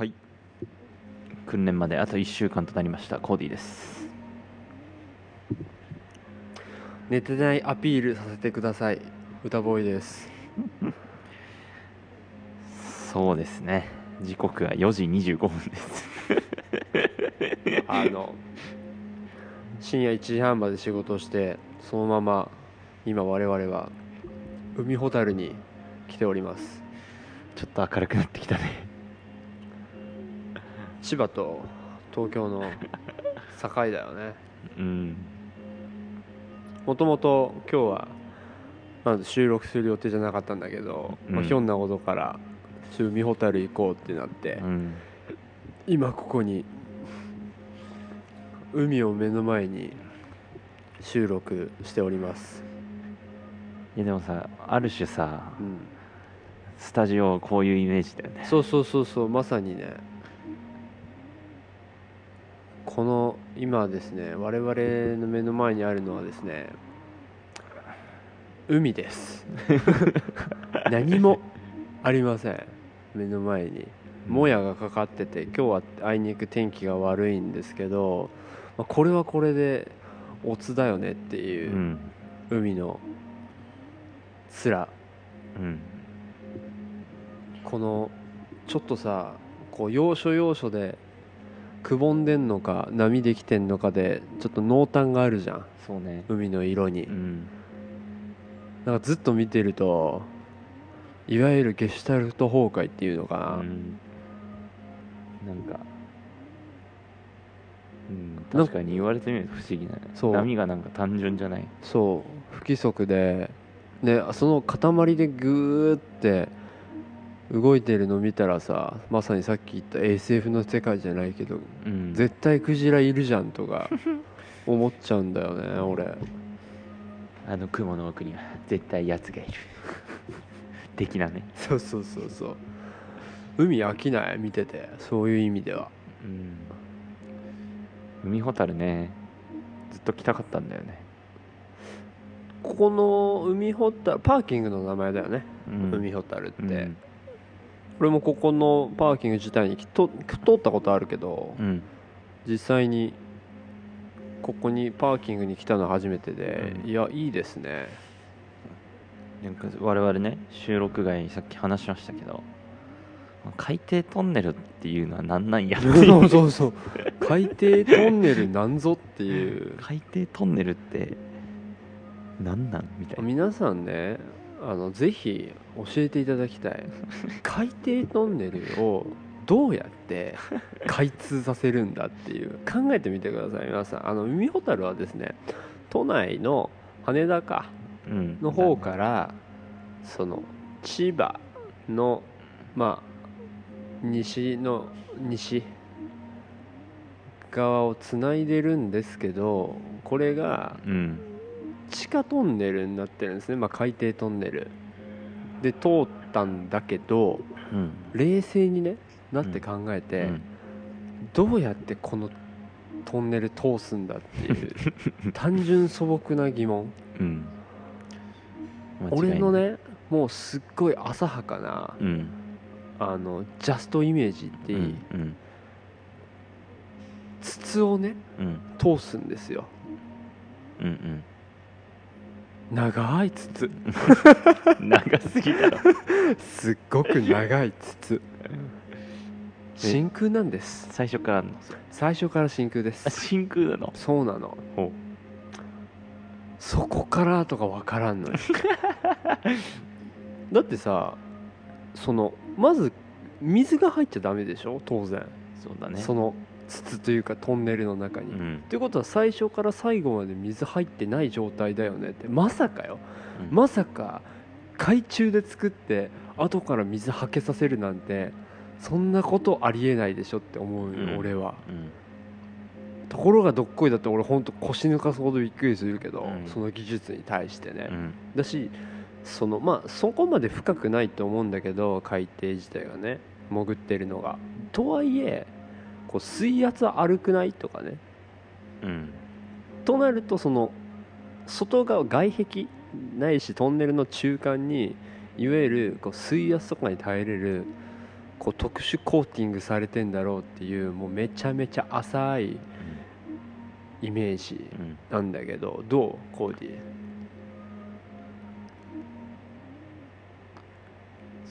はい。訓練まであと1週間となりました。コーディです。寝てないアピールさせてください。歌ボーイです。そうですね。時刻は4時25分です。あの深夜1時半まで仕事をしてそのまま今我々は海ほたるに来ております。ちょっと明るくなってきたね千葉と東京の境だよね。うん。もともと今日はまず収録する予定じゃなかったんだけど、まあうんひょんなことから海ほたる行こうってなって、うん。今ここに海を目の前に収録しております、いやでもさある種さうん、スタジオこういうイメージだよね。そうそうそうそうまさにねこの今ですね我々の目の前にあるのはですね海です。何もありません。目の前に。もやがかかってて今日はあいにく天気が悪いんですけど、まあ、これはこれでオツだよねってういうん。海の面。うん。このちょっとさこう要所要所でくぼんでんのか波できてんのかでちょっと濃淡があるじゃん。そうね。海の色に。うん。なんかずっと見てるといわゆるゲシュタルト崩壊っていうのかな、うん。なんかうん確かに言われてみると不思議なそう。波がなんか単純じゃない。そう。不規則で。でその塊でグーって動いてるの見たらさまさにさっき言った SF の世界じゃないけどうん。絶対クジラいるじゃんとか思っちゃうんだよね俺。あの雲の奥には絶対やつがいる。的なね。そうそうそうそう。海飽きない？見てて。そういう意味では。うん。海ほたるねずっと来たかったんだよね。ここの海ほたるパーキングの名前だよね、うん。海ほたるって、うん俺もここのパーキング自体にきと通ったことあるけど、うん。実際にここにパーキングに来たのは初めてで、うん。いやいいですね。なんか我々ね収録外にさっき話しましたけど海底トンネルっていうのは何なんやってい そううそうそう。海底トンネルなんぞっていう。海底トンネルって何なんみたいな。皆さんねあのぜひ教えていただきたい。海底トンネルをどうやって開通させるんだっていう。考えてみてください皆さん。あの海ほたるはですね都内の羽田かうん。の方からその千葉のまあ西の西側をつないでるんですけどこれがうん。地下トンネルになってるんですね、まあ、海底トンネルで通ったんだけどうん冷静にねなって考えて、うん。どうやってこのトンネル通すんだっていう 単純素朴な疑問。うん。俺のねもうすっごい浅はかなうん。あのジャストイメージっていい、うん。筒をねうん。通すんですよ。うんうん長い筒。う ん長すぎだろ。すっごく長い筒。真空なんです。最初からの？最初から真空であす真空なの？そうなの。ほそこからとか分からんのよ。だってさそのまず水が入っちゃダメでしょ？当然、そうだね。その筒というかトンネルの中に、うん。ということは最初から最後まで水入ってない状態だよねって。まさかよ。うん。まさか海中で作って後から水はけさせるなんてそんなことありえないでしょって思うよ、うん。俺は。うん。ところがどっこいだって俺ほんと腰抜かすほどびっくりするけど、うん。その技術に対してね、うん。だしそのまあそこまで深くないと思うんだけど海底自体がね潜ってるのが。とはいえこう水圧悪くないとかね。うん。となるとその外側外壁ないしトンネルの中間にいわゆるこう水圧とかに耐えれるこう特殊コーティングされてんだろうっていうもうめちゃめちゃ浅いイメージうんうん。なんだけどどうコーディ？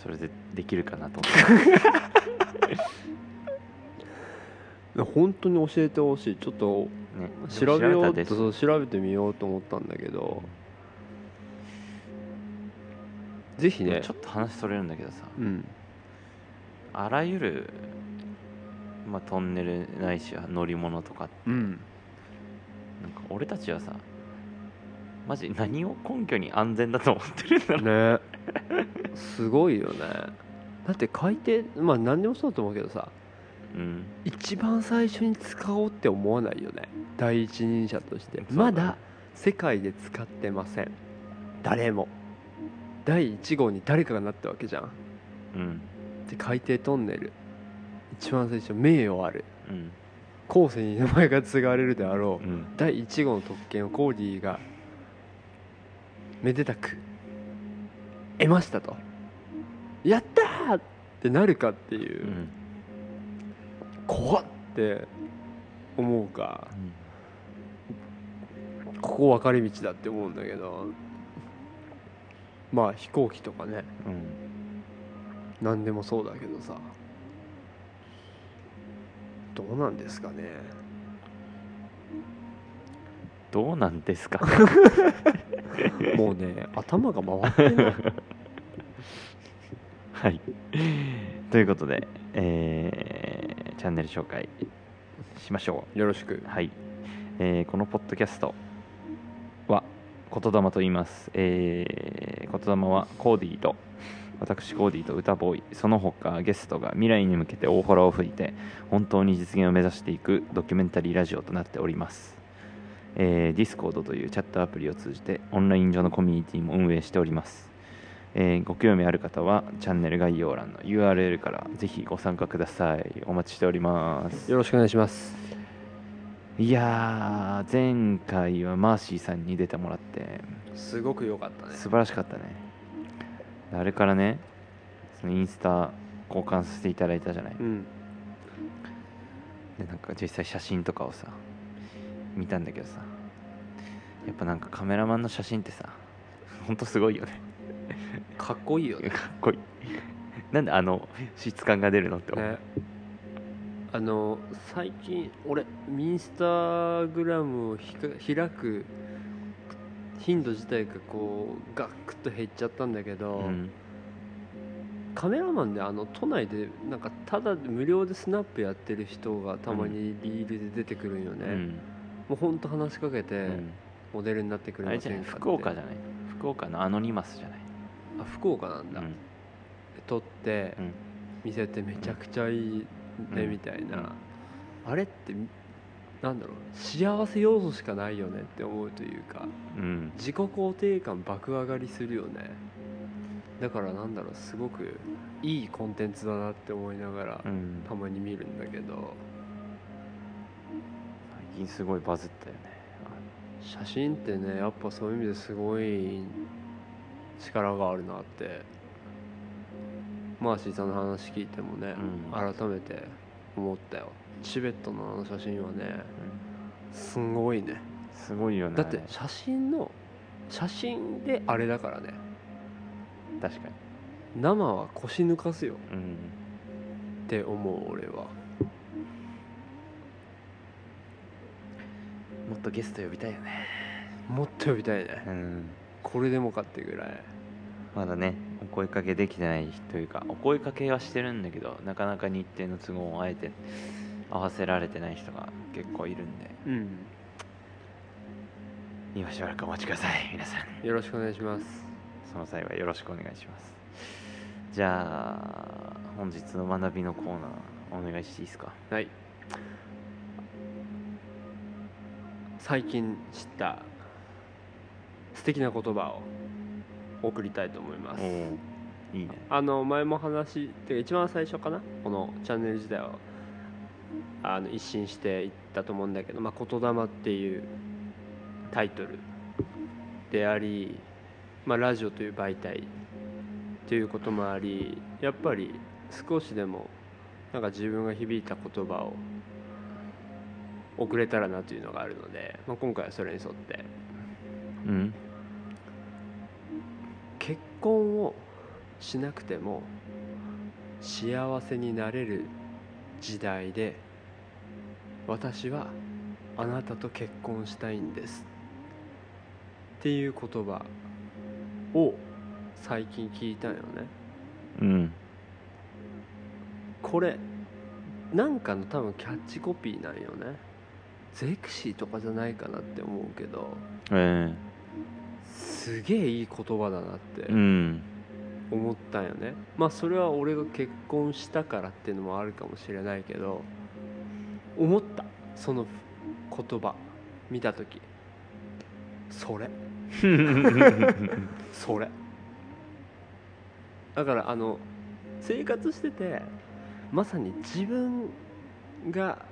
それでできるかなと思って 本当に教えてほしい。ちょっとね調べようとそう調べてみようと思ったんだけど。ぜひね。ちょっと話それるんだけどさ。うん。あらゆる、まあ、トンネルないしは乗り物とかうん。なんか俺たちはさマジ何を根拠に安全だと思ってるんだろう。ね。すごいよね。だって海底まあ何でもそうだと思うけどさうん。一番最初に使おうって思わないよね。第一人者として。まだ世界で使ってません。誰も。第1号に誰かがなったわけじゃん。うん。で海底トンネル。一番最初名誉ある。うん。後世に名前が継がれるであろう。うん。第1号の特権をコーディがめでたく。得ましたと。やったーってなるかっていう。う、ん怖っって思うかここ分かれ道だって思うんだけどまあ飛行機とかね。うん。何でもそうだけどさ。どうなんですかね。どうなんですか もうね頭が回ってない。はい。ということで、えーチャンネル紹介しましょよろしく。うはい、えーこのポッドキャストは言霊と言います、えー、言霊はコーディーと私コーディーと歌ボーイ。その他ゲストが未来に向けて大洞を吹いて本当に実現を目指していくドキュメンタリーラジオとなっております。えー、Discord というチャットアプリを通じてオンライン上のコミュニティも運営しております、えーご興味ある方はチャンネル概要欄の URL からぜひご参加ください。お待ちしております。よろしくお願いします。いやー前回はマーシーさんに出てもらってすごく良かったね。素晴らしかったね。あれからねそのインスタ交換させていただいたじゃない。うん。でなんか実際写真とかをさ見たんだけどさやっぱなんかカメラマンの写真ってさほんとすごいよね かっこいいよね。かっこいい。なんであの質感が出るのって思う、ね。あの最近俺インスタグラムを開く頻度自体がこうガクッと減っちゃったんだけど、うん。カメラマンであの都内でなんかただ無料でスナップやってる人がたまにリールで出てくるんよね、うん。もうほんと話しかけてうん。モデルになってくれませんかって。福岡じゃない？福岡のアノニマスじゃない？あ福岡なんだ、うん。撮ってうん。見せてめちゃくちゃいいねうん。みたいな、うん。あれってなんだろう。幸せ要素しかないよねって思うというかうん。自己肯定感爆上がりするよね。だからなんだろうすごくいいコンテンツだなって思いながらうん。たまに見るんだけど。最近すごいバズったよね。写真ってねやっぱそういう意味ですごい力があるなって。マーシーさんの話聞いてもね、うん。改めて思ったよ。チベットのあの写真はねうん。すごいね。すごいよね。だって写真の写真であれだからね。確かに。生は腰抜かすよ。うん。って思う俺は。もっとゲスト呼びたいよね。もっと呼びたいね。うんこれでもかってぐらい。まだねお声かけできてないというかお声かけはしてるんだけどなかなか日程の都合をあえて合わせられてない人が結構いるんで。うん。今しばらくお待ちください皆さん。よろしくお願いします。その際はよろしくお願いします。じゃあ本日の学びのコーナーお願いしていいですか？はい。最近知った素敵な言葉を送りたいと思います。いいね。あの前も話てか一番最初かな？このチャンネル自体を。あの一新していったと思うんだけど「まあ、言霊」っていうタイトルであり、まあ、ラジオという媒体ということもありやっぱり少しでもなんか自分が響いた言葉を送れたらなというのがあるので、まあ、今回はそれに沿ってうん。結婚をしなくても幸せになれる時代で私はあなたと結婚したいんです。っていう言葉を最近聞いたんよね。うん。これなんかの多分キャッチコピーなんよね。ゼクシーとかじゃないかなって思うけど。えすげえいい言葉だなって思ったんよね。まあそれは俺が結婚したからっていうのもあるかもしれないけど思った。その言葉。見た時。それ。それ。だからあの生活しててまさに自分が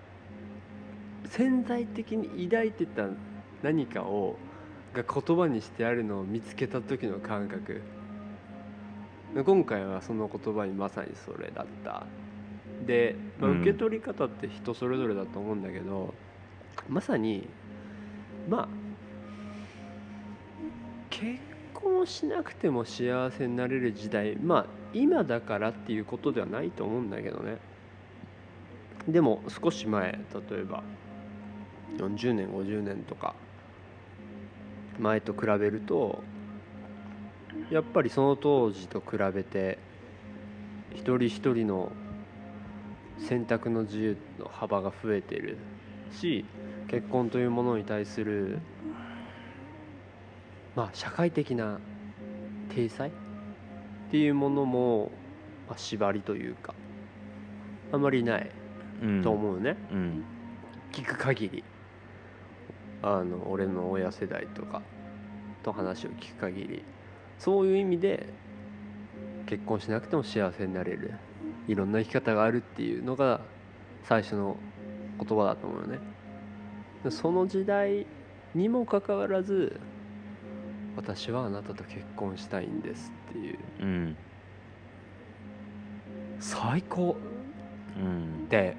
潜在的に抱いてた何かをが言葉にしてあるのを見つけた時の感覚。で今回はその言葉にまさにそれだった。で、まあ、うん。受け取り方って人それぞれだと思うんだけど、まさにまあ結婚しなくても幸せになれる時代まあ今だからっていうことではないと思うんだけどね。でも少し前例えば40年50年とか前と比べるとやっぱりその当時と比べて一人一人の選択の自由の幅が増えてるし結婚というものに対するまあ社会的な体裁っていうものも、まあ、縛りというかあまりないうん。と思うね、うん。聞く限りあの俺の親世代とかと話を聞く限りそういう意味で結婚しなくても幸せになれるいろんな生き方があるっていうのが最初の言葉だと思うよね。でその時代にもかかわらず私はあなたと結婚したいんですっていう。うん。最高うん。って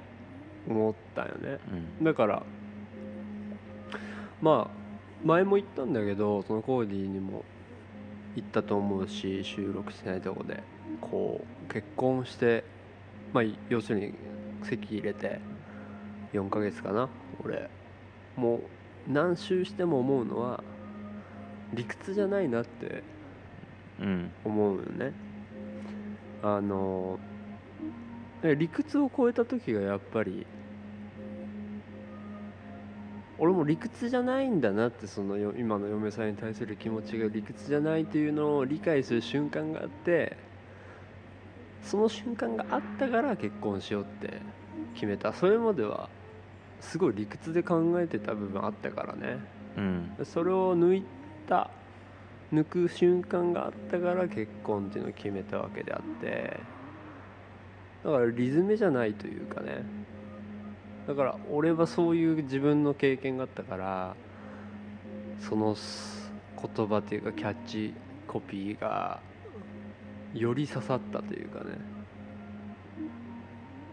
思ったよね。うん。だからまあ前も言ったんだけどそのコーディにも言ったと思うし収録してないとこでこう結婚してまあ要するに籍入れて4ヶ月かな俺。もう何周しても思うのは理屈じゃないなってうん。思うよね。あの理屈を超えた時がやっぱり俺も理屈じゃないんだなってそのよ今の嫁さんに対する気持ちが理屈じゃないというのを理解する瞬間があってその瞬間があったから結婚しようって決めた。それまではすごい理屈で考えてた部分あったからね。うん。それを抜いた抜く瞬間があったから結婚っていうのを決めたわけであって。だからリズムじゃないというかねだから俺はそういう自分の経験があったからその言葉というかキャッチコピーがより刺さったというかね。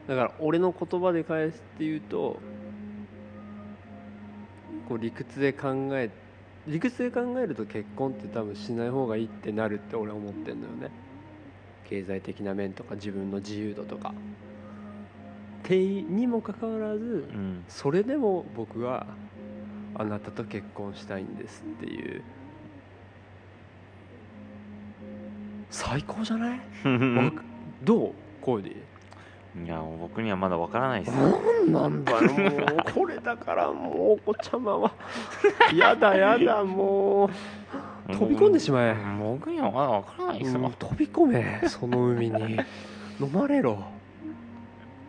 だから俺の言葉で返すっていうとこう理屈で考え理屈で考えると結婚って多分しない方がいいってなるって俺は思ってんだよね。経済的な面とか自分の自由度とか。てにもかかわらずうん。それでも僕はあなたと結婚したいんですっていう。最高じゃない、どう？コーディいや僕にはまだわからないです。なんなんだよもう。これだからもうお子ちゃまは。やだやだもう。飛び込んでしまえ。僕にはまだわからないですうんよ飛び込めその海に。飲まれろ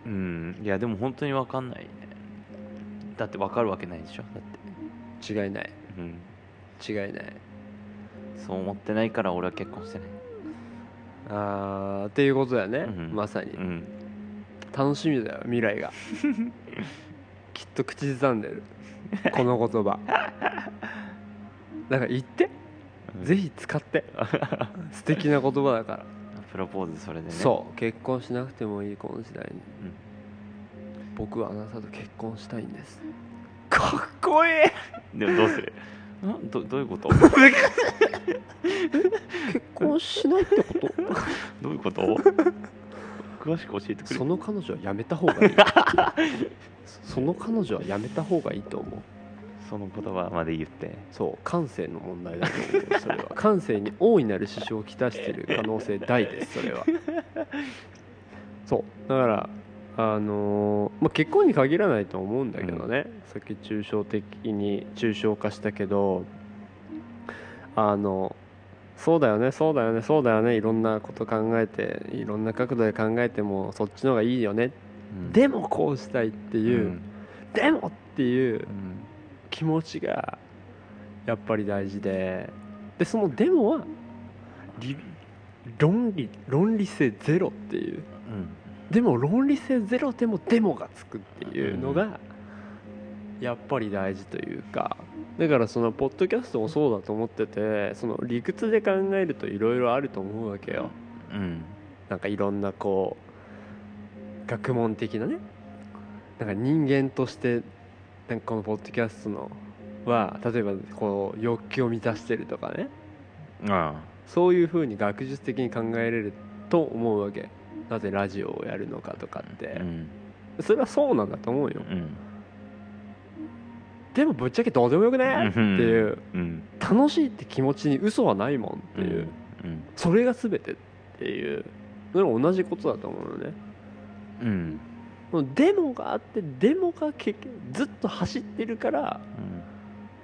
うん。いやでも本当にわかんないね。だってわかるわけないでしょ？だって。違いない。うん。違いない。そう思ってないから俺は結婚してない。あーっていうことだよね、うん。まさに。うん。楽しみだよ未来が。きっと口ずさんでる。この言葉。だから言って、ぜひ使って。素敵な言葉だからププロポーズそれでね。そう。結婚しなくてもいいこの時代に、僕はあなたと結婚したいんです。かっこいい。でもどうする？ん？どどういうこと？結婚しないってこと？どういうこと？詳しく教えてくれ。その彼女はやめた方がいい。その彼女はやめた方がいいと思うその言葉まで言って。そう感性の問題だと思うそれは。感性に大いなる支障をきたしている可能性大ですそれは。そう。だからあのーまあ、結婚に限らないと思うんだけどね、さっき抽象的に抽象化したけどあのそうだよねそうだよねそうだよねいろんなこと考えていろんな角度で考えてもそっちの方がいいよね、うん。でもこうしたいっていう、うん。でもっていう。うん気持ちがやっぱり大事で。でそのデモは理論理論理性ゼロっていう。うん。でも論理性ゼロでもデモがつくっていうのがやっぱり大事というか。だからそのポッドキャストもそうだと思っててその理屈で考えるといろいろあると思うわけよ。うん。なんかいろんなこう学問的なね。なんか人間としてなんかこのポッドキャストのは例えばこう欲求を満たしてるとかね。あそういうふうに学術的に考えれると思うわけ。なぜラジオをやるのかとかって。あ、うん。それはそうなんだと思うよ。うん。でもぶっちゃけどうでもよくね？っていう。うん。楽しいって気持ちに嘘はないもんっていう、うん。それが全てっていう。それは同じことだと思うのね。うんデモがあってデモがずっと走ってるから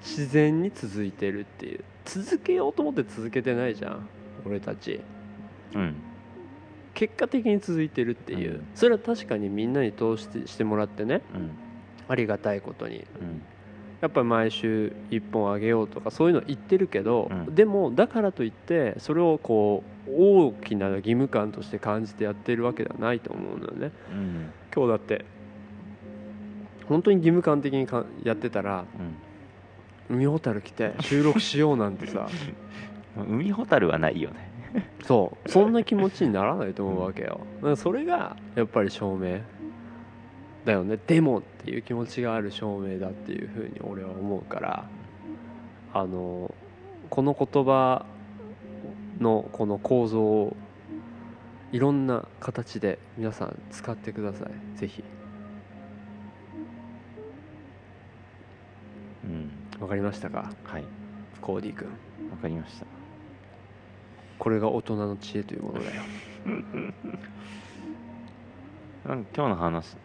自然に続いてるっていう。続けようと思って続けてないじゃん俺たち。うん。結果的に続いてるっていう、うん。それは確かにみんなに通してしてもらってねうん。ありがたいことに。うんやっぱり毎週1本あげようとかそういうの言ってるけど、うん。でもだからといってそれをこう大きな義務感として感じてやってるわけではないと思うのよね。うん。今日だって本当に義務感的にかやってたらうん。海ほたる来て収録しようなんてさ。海ほたるはないよね。そう。そんな気持ちにならないと思うわけよ。それがやっぱり証明だよね。でもっていう気持ちがある証明だっていうふうに俺は思うからあのこの言葉のこの構造をいろんな形で皆さん使ってください。ぜひ。うん。わかりましたか？はい。コーディ君。わかりました。これが大人の知恵というものだよ。今日の話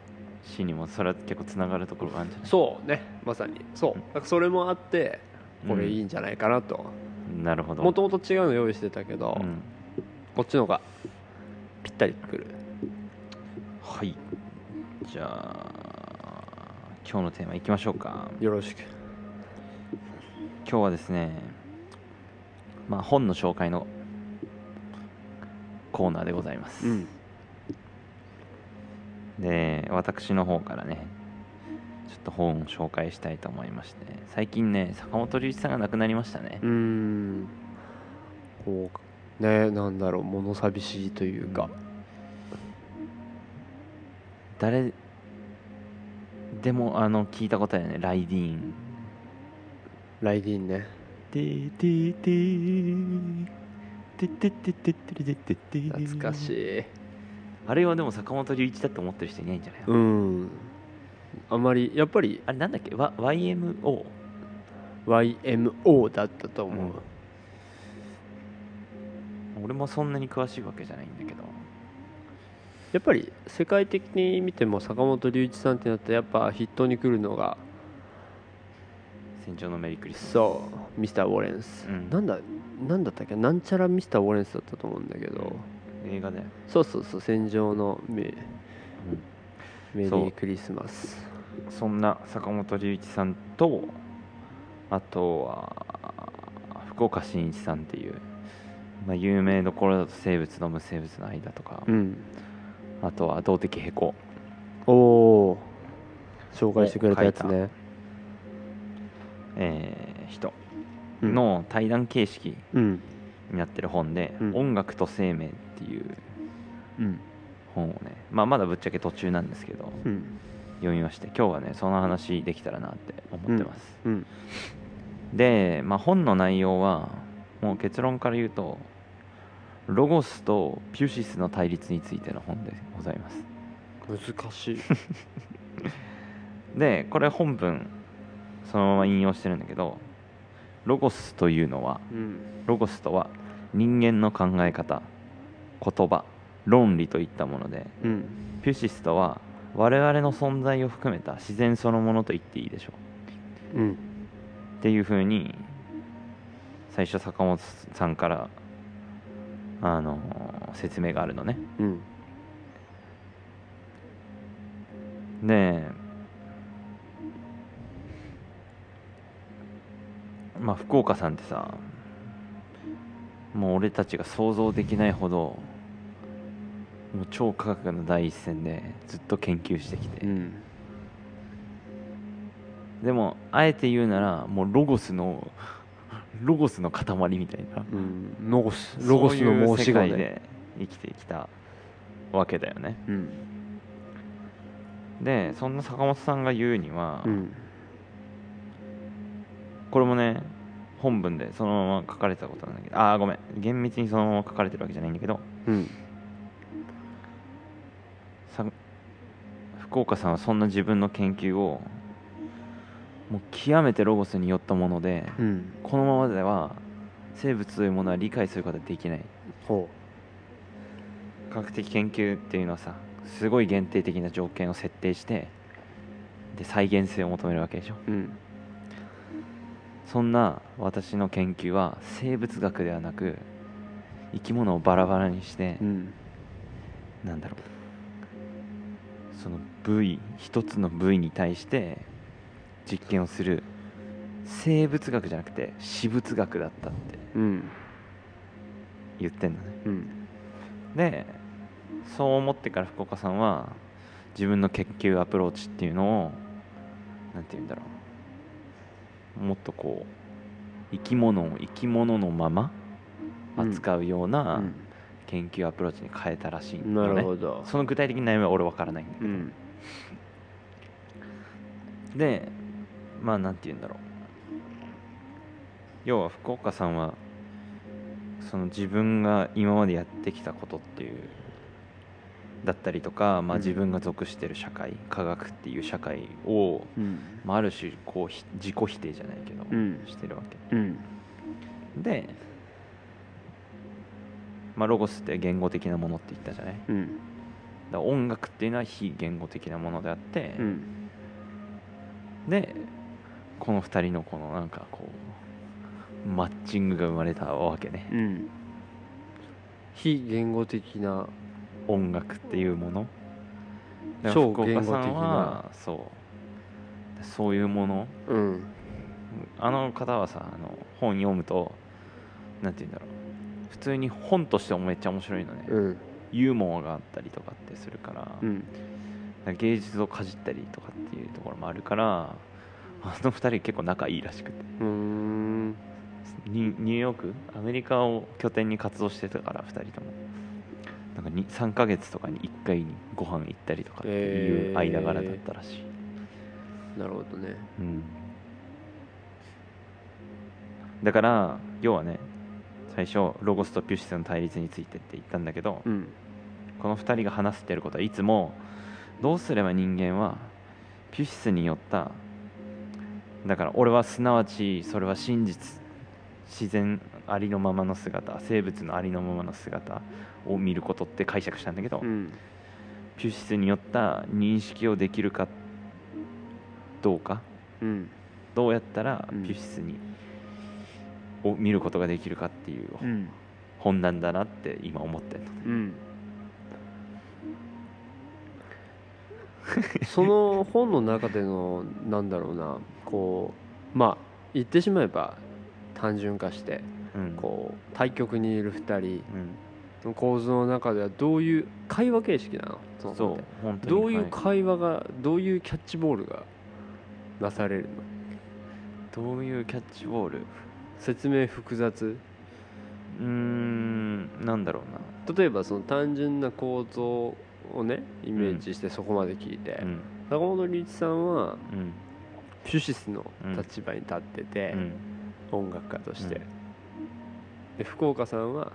にもそれは結構つながるところがあるんじゃない？そうねまさに。そう。それもあってこれいいうんんじゃないかなと。なるほど。もともと違うの用意してたけど、うん。こっちの方がぴったりくる。はい。じゃあ今日のテーマいきましょうか。よろしく。今日はですねまあ本の紹介のコーナーでございます、う私の方からねちょっと本を紹介したいと思いまして最近ね坂本龍一さんが亡くなりましたね。うーん。こうねなんだろう物寂しいというか、誰でもあの聞いたことあるよねライディーン。ライディーンね。てーてーてーてってってってってってってって懐かしいあれはでも坂本龍一だって思ってる人いないんじゃないの、うん。あまりやっぱりあれなんだっけ？わ YMO だったと思う、うん。俺もそんなに詳しいわけじゃないんだけど。やっぱり世界的に見ても坂本龍一さんってなったらやっぱ筆頭に来るのが戦場のメリークリス。そうミスター・ウォレンス、うん。なんだなんだったっけ？なんちゃらミスター・ウォレンスだったと思うんだけど、映画だよ、そうそうそう戦場のメメリークリスマス。そんな坂本龍一さんとあとは福岡伸一さんっていう、まあ、有名どころだと生物と無生物の間とか、うん。あとは動的平衡おお紹介してくれたやつね。えー人。うん。の対談形式うん。になってる本で「うん。音楽と生命」っっていううん。本をね、まあ、まだぶっちゃけ途中なんですけどうん。読みまして今日はねその話できたらなって思ってます、うん。で、まあ、本の内容はもう結論から言うとロゴスとピュシスの対立についての本でございます。難しい。でこれ本文そのまま引用してるんだけどロゴスというのはうん。ロゴスとは人間の考え方言葉論理といったものでうん。ピュシスとは我々の存在を含めた自然そのものと言っていいでしょう。うん。っていうふうに最初坂本さんからあの説明があるのね。うん。でまあ福岡さんってさもう俺たちが想像できないほどもう超科学の第一線でずっと研究してきて、うん。でもあえて言うならもうロゴスのロゴスの塊みたいな。うん。ロゴスロゴスの申し子で。で生きてきたわけだよね。うん。でそんな坂本さんが言うには、うん。これもね本文でそのまま書かれてたことなんだけどああごめん。厳密にそのまま書かれてるわけじゃないんだけどうん福岡さんはそんな自分の研究をもう極めてロゴスによったものでうん。このままでは生物というものは理解することはできない。ほ科学的研究っていうのはさすごい限定的な条件を設定してで再現性を求めるわけでしょ。ううん。そんな私の研究は生物学ではなく生き物をバラバラにしてうん。なんだろうその部位一つの部位に対して実験をする生物学じゃなくて私物学だったってうん。言ってんのね。うん。でそう思ってから福岡さんは自分の研究アプローチっていうのをなんて言うんだろう。もっとこう生き物を生き物のまま扱うような研究アプローチに変えたらしいうんなるほど。その具体的な内容は俺分からないんだけど、うん。でまあなんて言うんだろう。要は福岡さんはその自分が今までやってきたことっていうだったりとか、まあ、うん。自分が属してる社会、科学っていう社会を、うん。まあ、ある種こうひ自己否定じゃないけど、うん。してるわけ。うん。で、まあ、ロゴスって言語的なものって言ったじゃない？うん。ら音楽っていうのは非言語的なものであって、うん。でこの2人のこのなんかこうマッチングが生まれたわけね。うん。非言語的な音楽っていうもの。超言語的はそう。そういうもの。うん。あの方はさあの本読むとなんて言うん普通に本としてもめっちゃ面白いのね、うん。ユーモアがあったりとかってするから,、うん。芸術をかじったりとかっていうところもあるからあの2人結構仲いいらしくて。ニニューヨーク？アメリカを拠点に活動してたから2人とも。なんかに3ヶ月とかに1回にご飯行ったりとかっていう間柄だったらしい、なるほどね。うん、だから要はね最初ロゴスとピュシスの対立についてって言ったんだけど、うん。この2人が話してることはいつもどうすれば人間はピュシスによっただから俺はすなわちそれは真実自然ありのままの姿生物のありのままの姿を見ることって解釈したんだけど、うん。ピュシスによった認識をできるかどうかうん。どうやったらうん。ピュシスに、を見ることができるかっていううん。本なんだなって今思ってるの。うん。その本の中でのなんだろうなこうまあ言ってしまえば単純化してうん。こう対極にいる2人う構図の中ではどういう会話形式なの？そのそうどういうはい。会話がどういうキャッチボールがなされるの？どういうキャッチボール？説明複雑？うーんなんだろう例えばその単純な構造をねイメージしてそこまで聞いて、なうん。坂本龍一さんはうん。ピュシスの立場に立ってて、うん。音楽家として、うん。で福岡さんは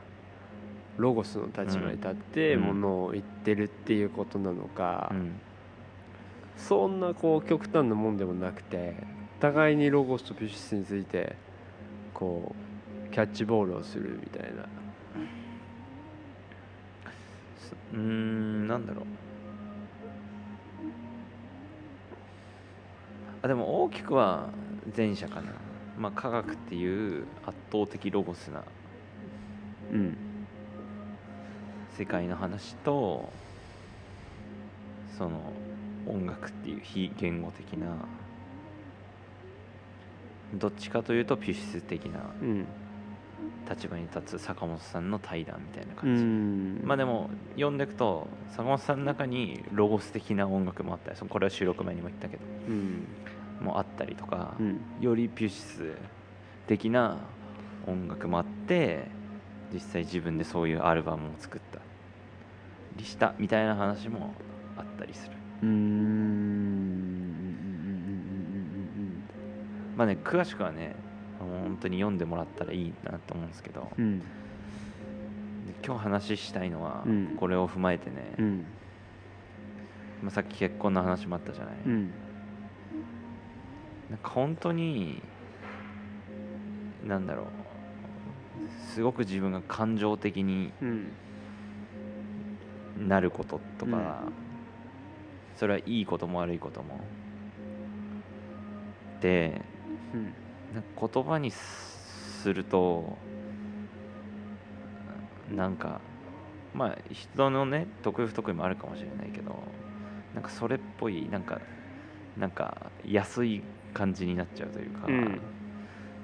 ロゴスの立場に立ってうん。ものを言ってるっていうことなのか、うん。そんなこう極端なもんでもなくて互いにロゴスとピュシスについてこうキャッチボールをするみたいな。うーんなんだろう。あでも大きくは前者かな。まあ科学っていう圧倒的ロゴスなうん。世界の話とその音楽っていう非言語的などっちかというとピュシス的なうん。立場に立つ坂本さんの対談みたいなう感じ、ん。まあでも読んでいくと坂本さんの中にロゴス的な音楽もあったりそのこれは収録前にも言ったけどうん。もあったりとか、うん。よりピュシス的な音楽もあって実際自分でそういうアルバムを作ったりしたみたいな話もあったりするうーんうんうんうんうんまあね詳しくはね本当に読んでもらったらいいなと思うんですけど。うん。今日話したいのはうん。これを踏まえてね、うん。まあ、さっき結婚の話もあったじゃない、うん。なんか本当になんだろうすごく自分が感情的にうん。なることとか、それはいいことも悪いことも。でうん。なんか言葉にするとなんかまあ人のね得意不得意もあるかもしれないけどなんかそれっぽいなんかなんか安い感じになっちゃうというか、うん。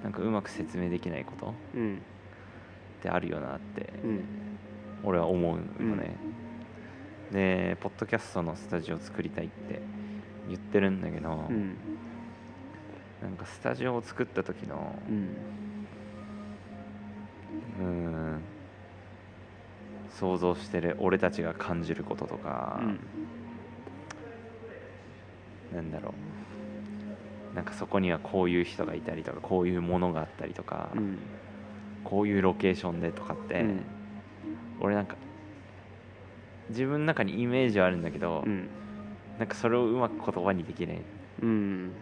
なんかうまく説明できないことうん。ってあるよなってうん。俺は思うのね、でポッドキャストのスタジオを作りたいって言ってるんだけど、うんなんかスタジオを作った時のうんうーん想像してる俺たちが感じることとか、なんだろう。なんかそこにはこういう人がいたりとかこういうものがあったりとか、うんこういうロケーションでとかって、うん俺なんか自分の中にイメージはあるんだけど、うん。なんかそれをうまく言葉にできない。うん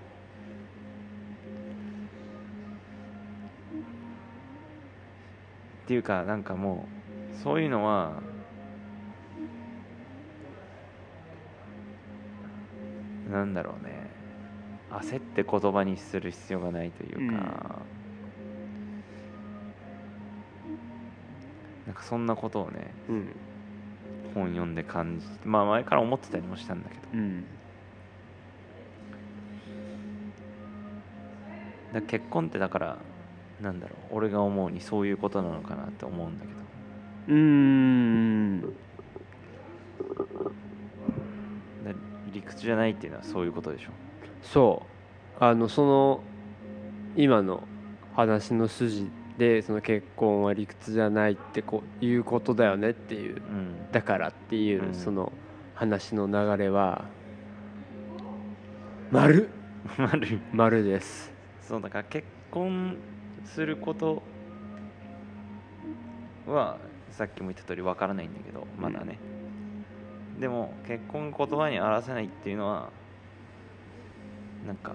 っていうかなんかもうそういうのはなんだろうね。焦って言葉にする必要がないというか、なんかそんなことをねうん。本読んで感じまあ前から思ってたりもしたんだけど。うん。だ結婚ってだからなんだろう俺が思うにそういうことなのかなって思うんだけど。うーん。だ理屈じゃないっていうのはそういうことでしょ？そう。あのその今の話の筋でその結婚は理屈じゃないってこういうことだよねっていう。うん。だからっていう、うん。その話の流れは丸？丸。い丸です。そうだから結婚することはさっきも言った通りわからないんだけどまだね、でも結婚言葉に表せないっていうのはなんか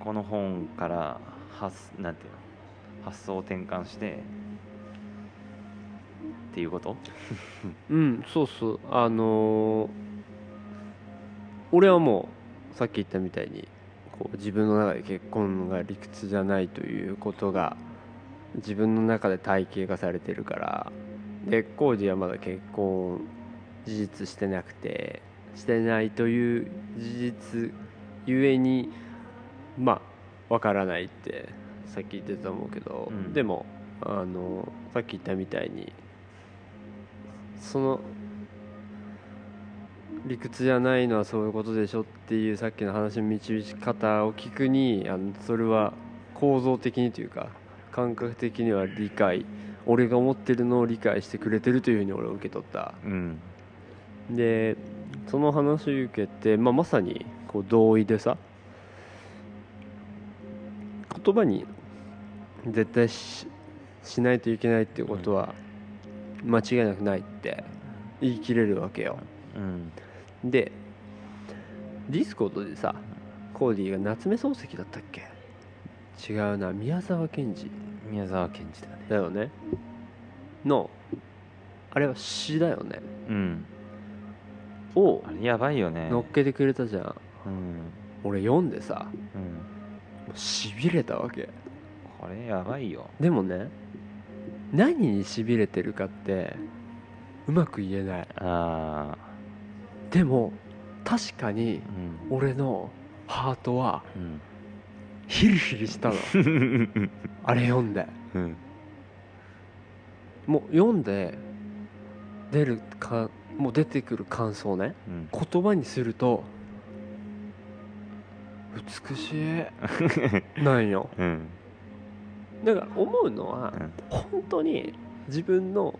この本から発なんていうの？発想を転換してっていうこと？うんそうそう。あのー俺はもうさっき言ったみたいにこう自分の中で結婚が理屈じゃないということが自分の中で体系化されてるからでコージはまだ結婚事実してなくてしてないという事実ゆえにまあわからないってさっき言ってたと思うけど、うん。でもあのさっき言ったみたいにその理屈じゃないのはそういうことでしょっていうさっきの話の導き方を聞くにあのそれは構造的にというか感覚的には理解。俺が思ってるのを理解してくれてるというふうに俺は受け取った。うん。でその話を受けて、まあ、まさにこう同意でさ言葉に絶対ししないといけないっていうことは間違いなくないって言い切れるわけよ。うんで Discord でさコーディーが夏目漱石だったっけ？違うな宮沢賢治。宮沢賢治だね。だよね。のあれは詩だよね。うん。をあれやばいよね。乗っけてくれたじゃん。うん。俺読んでさうん。しびれたわけ。これやばいよ。でもね何にしびれてるかってうまく言えない。あでも確かに俺のハートはうん。ヒリヒリしたの。あれ読んで。うん。もう読んで出るかもう出てくる感想ね。うん。言葉にすると美しい。なんよ。うん。だから思うのはうん。本当に自分の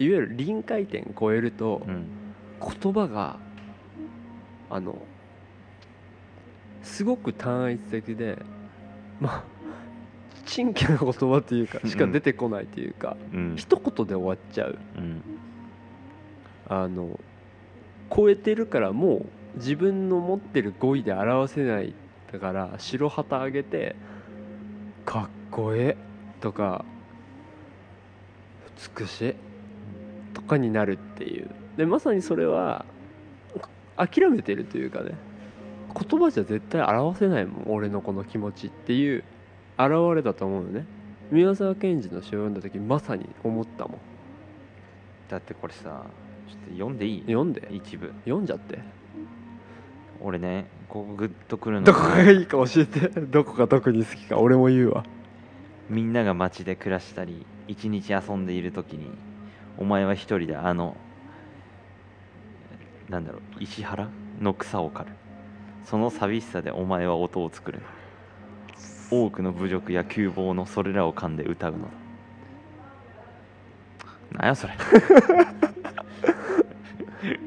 いわゆる臨界点超えるとうん。言葉があのすごく単一的でまあ珍奇な言葉っていうかしか出てこないっていうか、うん。一言で終わっちゃう。うん。あの超えてるからもう自分の持ってる語彙で表せないだから白旗あげてかっこええとか美しいとかになるっていう。でまさにそれは諦めてるというかね言葉じゃ絶対表せないもん俺のこの気持ちっていう現れだと思うよね。宮沢賢治の詩を読んだ時まさに思ったもん。だってこれさちょっと読んでいい？読んで。一部。読んじゃって。俺ねここグッとくるのどこがいいか教えて。どこが特に好きか。俺も言うわ。みんなが街で暮らしたり一日遊んでいる時にお前は一人であのなんだろう石原？の草を刈る。その寂しさでお前は音を作る多くの侮辱や窮乏のそれらを噛んで歌うのだ。なんやそれ。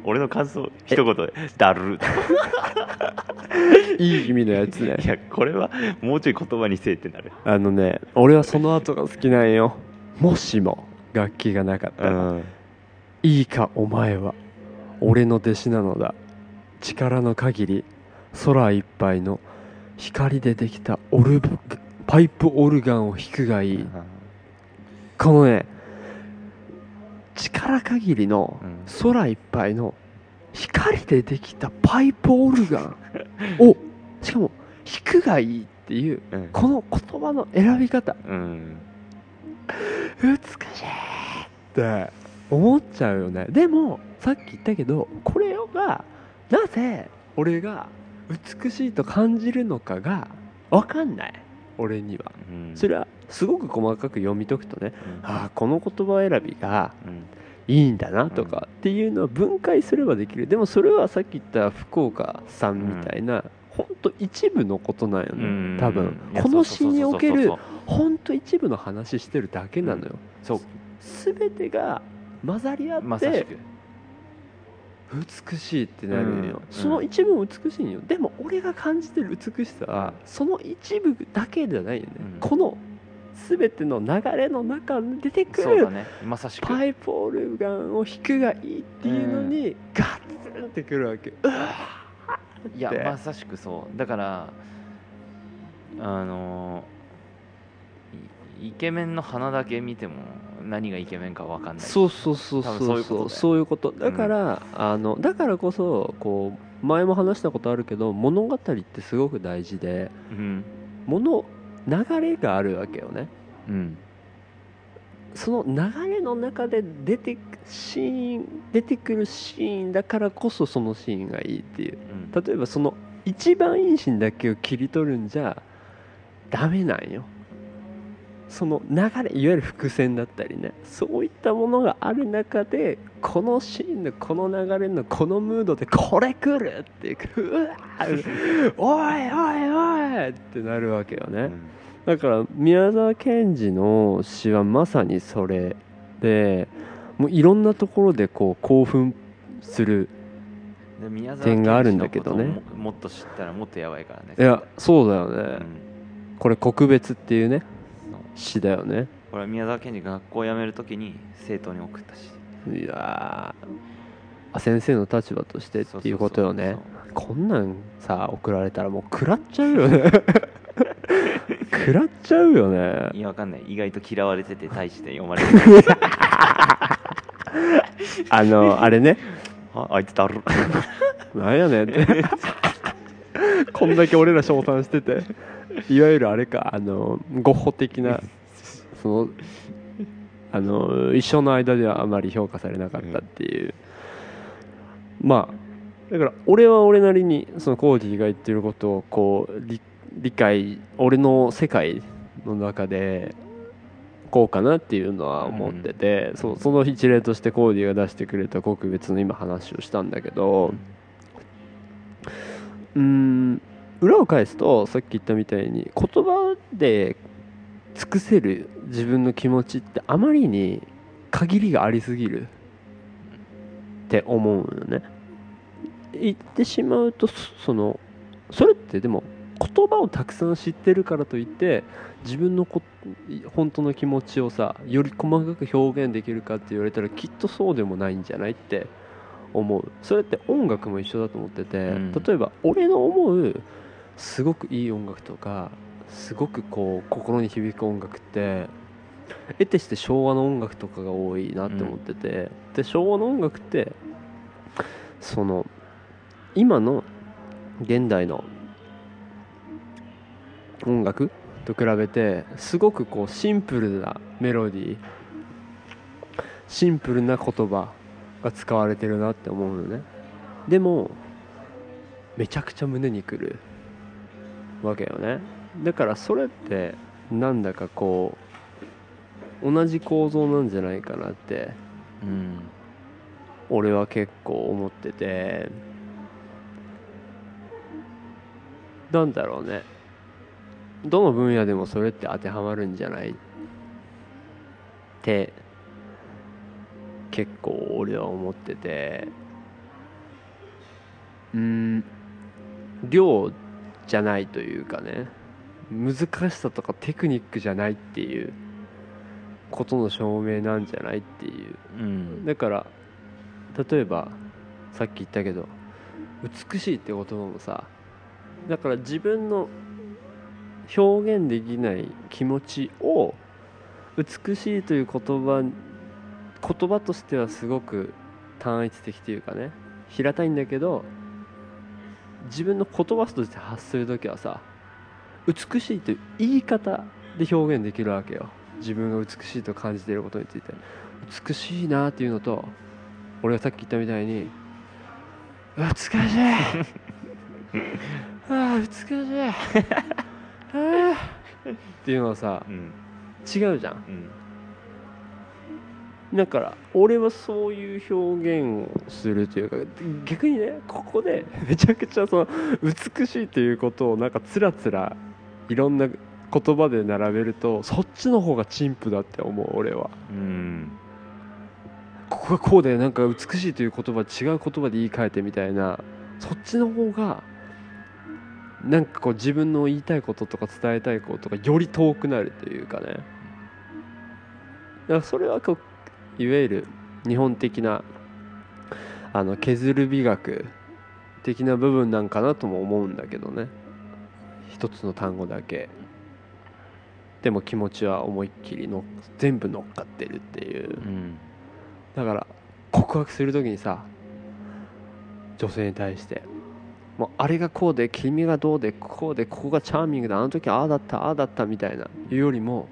俺の感想一言で「だる」いい意味のやつね。いやこれはもうちょい言葉にせえってなる。あのね俺はその後が好きなんよ。もしも楽器がなかったら、ん。いいかお前は俺の弟子なのだ。力の限り空いっぱいの光でできたオルブパイプオルガンを弾くがいい。このね力限りのうん。空いっぱいの光でできたパイプオルガン。をしかも弾くがいいっていううん。この言葉の選び方。うん。美しいって思っちゃうよね。でもさっき言ったけどこれがなぜ俺が美しいと感じるのかが分かんない。俺には。うん。それはすごく細かく読み解くとねうん。ああこの言葉選びがうん。いいんだなとかっていうのは分解すればできる。でもそれはさっき言った福岡さんみたいな、ほん。と一部のことなんようん。ね多分。この詩におけるほんと一部の話してるだけなのよ、そう。全てが混ざり合ってく美しいってなるんよ、うん。その一部も美しいんよ。でも俺が感じてる美しさはその一部だけじゃないよね、うん。この全ての流れの中に出てくるね。まさしく。パイプオルガンを弾くがいいっていうのにガツンってくるわけ。うわいやまさしくそう。だからあのいイケメンの鼻だけ見ても何がイケメンか分かんない。そうそうそう多そう。分そういうことだよそういうこと。だから、あのだからこそこう前も話したことあるけど物語ってすごく大事でうん。物流れがあるわけよね。うん。その流れの中で出てくシーン出てくるシーンだからこそそのシーンがいいっていう。うん。例えばその一番いいシーンだけを切り取るんじゃダメなんよその流れいわゆる伏線だったりねそういったものがある中でこのシーンのこの流れのこのムードでこれ来るっていううわおいおいおいってなるわけよね。だから宮沢賢治の詩はまさにそれでもういろんなところでこう興奮する点があるんだけどね。ももっと知ったらもっとやばいからね。いやそうだよね、うん。これ国別っていうね詩だよね。これは宮沢賢治が学校を辞めるときに生徒に送ったし。いや先生の立場としてっていうことよね。こんなんさ送られたらもう食らっちゃうよね。食らっちゃうよね。いやわかんない。意外と嫌われてて大して読まれて あのあれね。ああいつだるなんやねんって。こんだけ俺ら称賛してていわゆるあれかあのゴッホ的なそのあの一生の間ではあまり評価されなかったっていう、まあだから俺は俺なりにそのコーディが言ってることをこう理理解俺の世界の中でこうかなっていうのは思ってて、そうその一例としてコーディが出してくれた国別の今話をしたんだけどうーん裏を返すとさっき言ったみたいに言葉で尽くせる自分の気持ちってあまりに限りがありすぎるって思うのね。言ってしまうとそそのそれってでも言葉をたくさん知ってるからといって自分のこ本当の気持ちをさより細かく表現できるかって言われたらきっとそうでもないんじゃないって思う。それって音楽も一緒だと思ってて、うん。例えば俺の思うすごくいい音楽とかすごくこう心に響く音楽って得てして昭和の音楽とかが多いなって思ってて、で昭和の音楽ってその今の現代の音楽と比べてすごくこうシンプルなメロディーシンプルな言葉が使われてるなって思うのね。でもめちゃくちゃ胸にくるわけよね。だからそれってなんだかこう同じ構造なんじゃないかなってうん。俺は結構思ってて。なんだろうね。どの分野でもそれって当てはまるんじゃない？って結構俺は思ってて。うーん。量じゃないというかね。難しさとかテクニックじゃないっていうことの証明なんじゃないっていう。うん。だから例えばさっき言ったけど美しいって言葉もさだから自分の表現できない気持ちを美しいという言葉言葉としてはすごく単一的というかね平たいんだけど自分の言葉として発する時はさ美しいという言い方で表現できるわけよ。自分が美しいと感じていることについて。美しいなっていうのと俺がさっき言ったみたいに美しい。ああ美しい。ああ。っていうのはさうん。違うじゃん。うんだから俺はそういう表現をするというか逆にねここでめちゃくちゃその美しいということをなんかつらつらいろんな言葉で並べるとそっちの方が陳腐だって思う俺は。うん。ここがこうでなんか美しいという言葉違う言葉で言い換えてみたいな。そっちの方がなんかこう自分の言いたいこととか伝えたいことがより遠くなるというかね。だからそれはこういわゆる日本的なあの削る美学的な部分なんかなとも思うんだけどね。一つの単語だけ。でも気持ちは思いっきりの全部乗っかってるっていう。うん。だから告白する時にさ女性に対してもうあれがこうで君がどうでこうでここがチャーミングだ。あの時ああだったああだったみたいな。いうよりも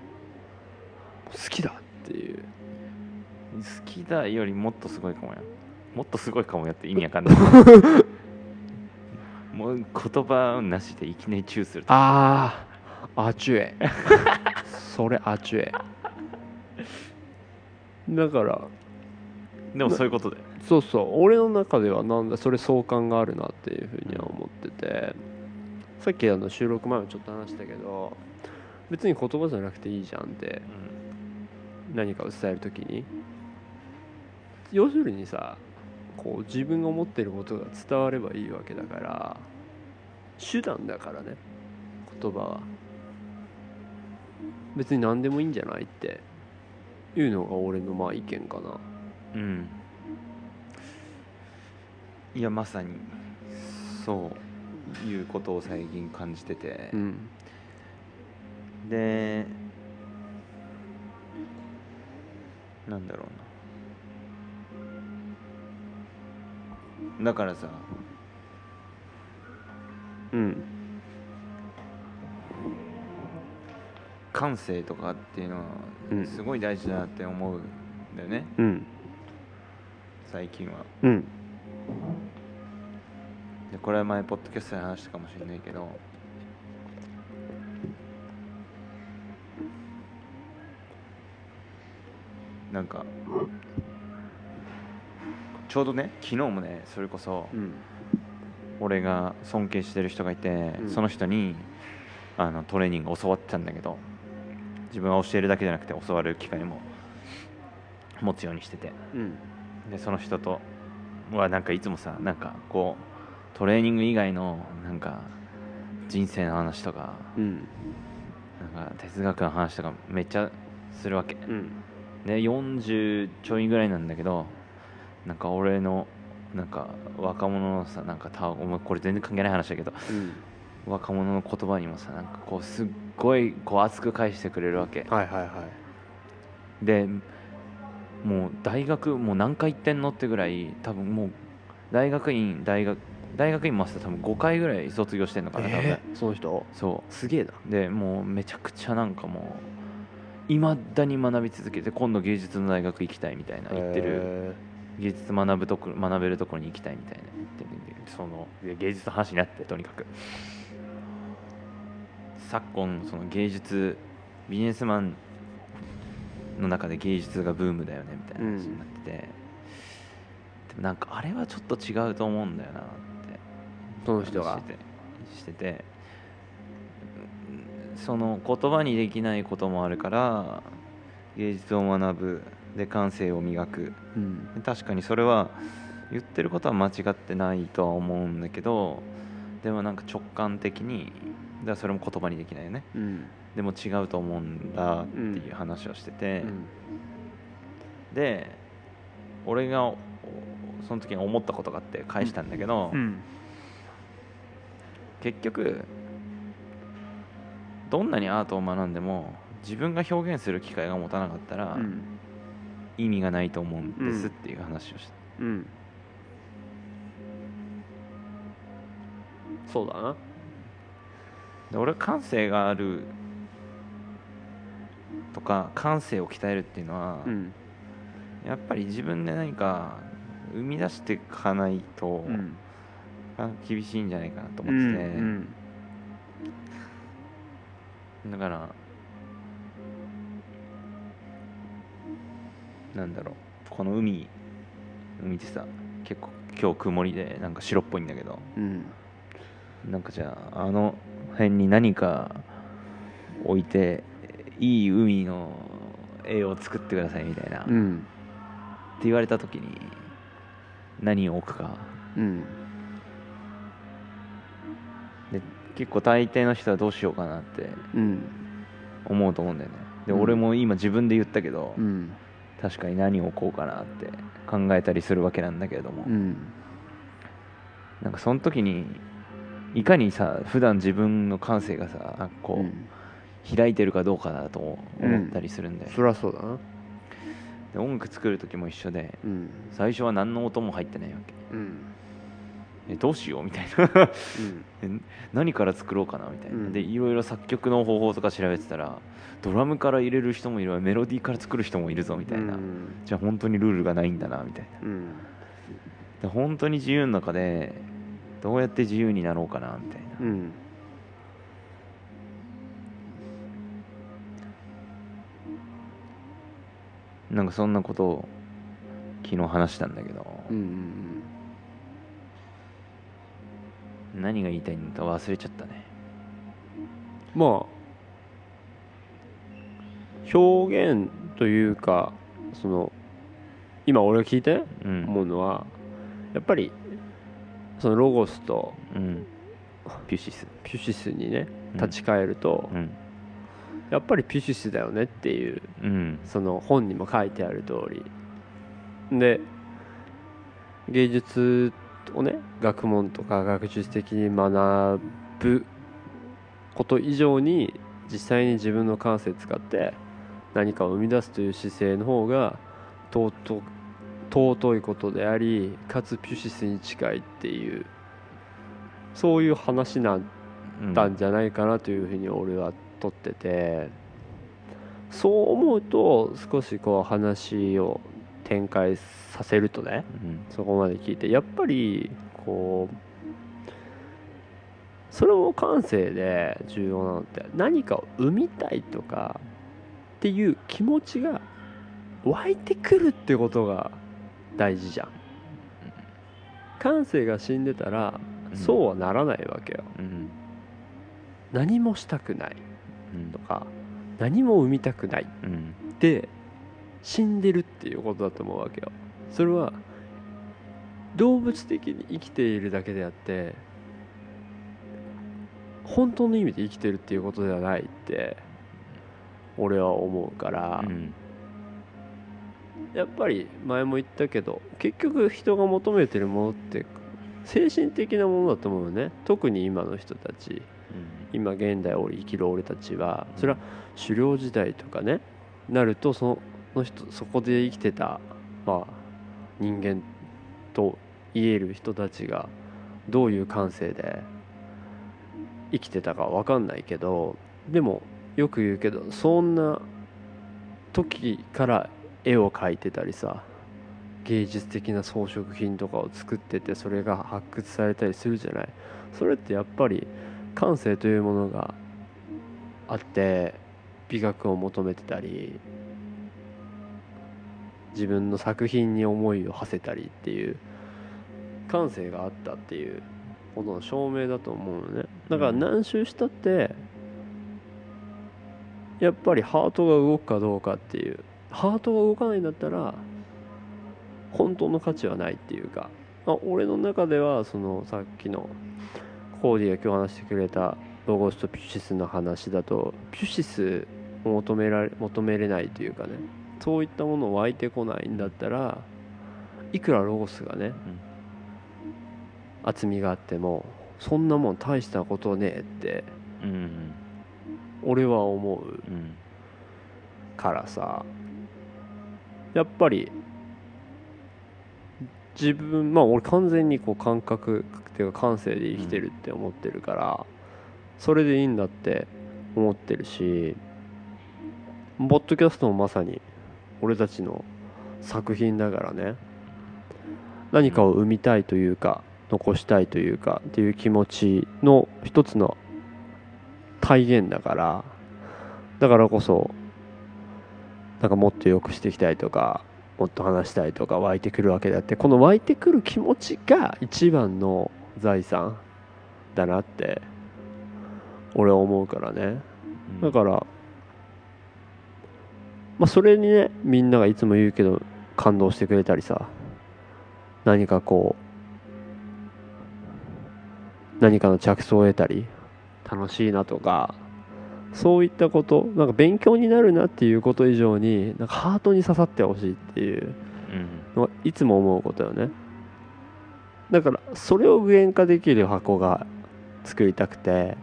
好きだっていう好きだよりもっとすごいかもや。もっとすごいかもやって意味わかんない。もう言葉なしでいきなりチューするとああアチュエそれアチュエだから。でもそういうことで。そうそう。俺の中ではなんだそれ相関があるなっていうふうには思ってて。さっきあの収録前もちょっと話したけど別に言葉じゃなくていいじゃんって。何かを伝える時に要するにさこう自分が思ってることが伝わればいいわけだから手段だからね言葉は。別に何でもいいんじゃないっていうのが俺のまあ意見かな。うん。いやまさにそういうことを最近感じてて、うん。でなんだろうなだからさ。うん。感性とかっていうのはうん。すごい大事だなって思うんだよね、うん。最近は。うん。でこれは前ポッドキャストで話したかもしれないけど。なんかちょうどね昨日もねそれこそうん。俺が尊敬してる人がいて、うん。その人にあのトレーニングを教わってたんだけど自分は教えるだけじゃなくて教わる機会も持つようにしてて。うん。でその人とはなんかいつもさなんかこうトレーニング以外のなんか人生の話とかうん。なんか哲学の話とかめっちゃするわけ。うん。で40ちょいぐらいなんだけどなんか俺のなんか若者のさなんかたお前これ全然関係ない話だけどうん。若者の言葉にもさなんかこうすっごいこう熱く返してくれるわけ。はいはいはい。でもう大学もう何回行ってんのってぐらい多分もう大学院大学大学院マスター多分5回ぐらい卒業してんのかな多分、えーその人？そすげえな。うでもうめちゃくちゃなんかもういまだに学び続けて今度芸術の大学行きたいみたいな言ってるへ芸術学ぶとこ学べるところに行きたいみたいな言ってるんでそので芸術の話になってとにかく。昨今その芸術ビジネスマンの中で芸術がブームだよねみたいな話になってて、でもなんかあれはちょっと違うと思うんだよなってーその人が。してて。その言葉にできないこともあるから芸術を学ぶで感性を磨く。うん。確かにそれは言ってることは間違ってないとは思うんだけどでもなんか直感的にだからそれも言葉にできないよね。うん。でも違うと思うんだっていう話をしてて、うん。で俺がおその時に思ったことがあって返したんだけど、うん。結局どんなにアートを学んでも自分が表現する機会が持たなかったらうん意味がないと思うんですっていう話をした、うん。そうだな。で俺は感性があるとか感性を鍛えるっていうのは、うん。やっぱり自分で何か生み出していかないと、うん。あ厳しいんじゃないかなとう思ってて、ん。だからなんだろう。この海海ってさ結構今日曇りでなんか白っぽいんだけど。うん。なんかじゃああの辺に何か置いていい海の絵を作ってくださいみたいな、ってうん言われた時に何を置くか。うん。で結構大抵の人はどうしようかなってうん。思うと思うんだよね。で、うん。俺も今自分で言ったけど、うん確かに何を置こうかなって考えたりするわけなんだけれども、うん。なんかその時にいかにさ普段自分の感性がさこう、うん。開いてるかどうかだと思ったりするんだよ、そりゃそうだな。で音楽作る時も一緒でうん。最初は何の音も入ってないわけ。うんえどうしよう？みたいな。うん。え 何から作ろうかな？みたいな、うん。でいろいろ作曲の方法とか調べてたらドラムから入れる人もいればメロディーから作る人もいるぞみたいな、うん。じゃあ本当にルールがないんだなみたいな。うん。で本当に自由の中でどうやって自由になろうかなみたいな、うん。なんかそんなことを昨日話したんだけど、うんうん何が言いたいのか忘れちゃったね。まあ表現というかその今俺が聞いてうん。思うのはやっぱりそのロゴスとうん。ピュシスピュシスにねうん。立ち返ると、うん。やっぱりピュシスだよねっていううん。その本にも書いてある通り。で芸術をね学問とか学術的に学ぶこと以上に実際に自分の感性使って何かを生み出すという姿勢の方が尊いことでありかつピュシスに近いっていうそういう話なんうんたんじゃないかなというふうに俺は取っててそう思うと少しこう話を展開させるとねうん。そこまで聞いてやっぱりこうそれも感性で重要なのって何かを生みたいとかっていう気持ちが湧いてくるってことが大事じゃん。感性が死んでたらうん。そうはならないわけよ。うん。何もしたくないうん。とか何も生みたくないうん。で死んでるっていうことだと思うわけよ。それは動物的に生きているだけであって本当の意味で生きてるっていうことではないって俺は思うから、うん。やっぱり前も言ったけど結局人が求めてるものって精神的なものだと思うよね。特に今の人たち。今現代を生きる俺たちは。それは狩猟時代とかね。なるとそのの人そこで生きてた、まあ、人間と言える人たちがどういう感性で生きてたか分かんないけどでもよく言うけどそんな時から絵を描いてたりさ芸術的な装飾品とかを作っててそれが発掘されたりするじゃない。それってやっぱり感性というものがあって美学を求めてたり自分の作品に思いを馳せたりっていう感性があったっていうことの証明だと思うのね。だから何周したってやっぱりハートが動くかどうかっていうハートが動かないんだったら本当の価値はないっていうか、まあ、俺の中ではそのさっきのコーディが今日話してくれたロゴスとピュシスの話だとピュシスを求められ求めれないというかねそういったもの湧いてこないんだったらいくらロゴスがね、厚みがあってもそんなもん大したことねえってうん。俺は思ううん。からさやっぱり自分まあ俺完全にこう感覚っていうか感性で生きてるって思ってるから、それでいいんだって思ってるしポッドキャストもまさに俺たちの作品だからね。何かを生みたいというか残したいというかっていう気持ちの一つの体現だからだからこそなんかもっと良くしていきたいとかもっと話したいとか湧いてくるわけであってこの湧いてくる気持ちが一番の財産だなって俺は思うからね。だからまあそれにねみんながいつも言うけど感動してくれたりさ何かこう何かの着想を得たり楽しいなとかそういったことなんか勉強になるなっていうこと以上になんかハートに刺さってほしいっていうのはいつも思うことよね。だからそれを具現化できる箱が作りたくて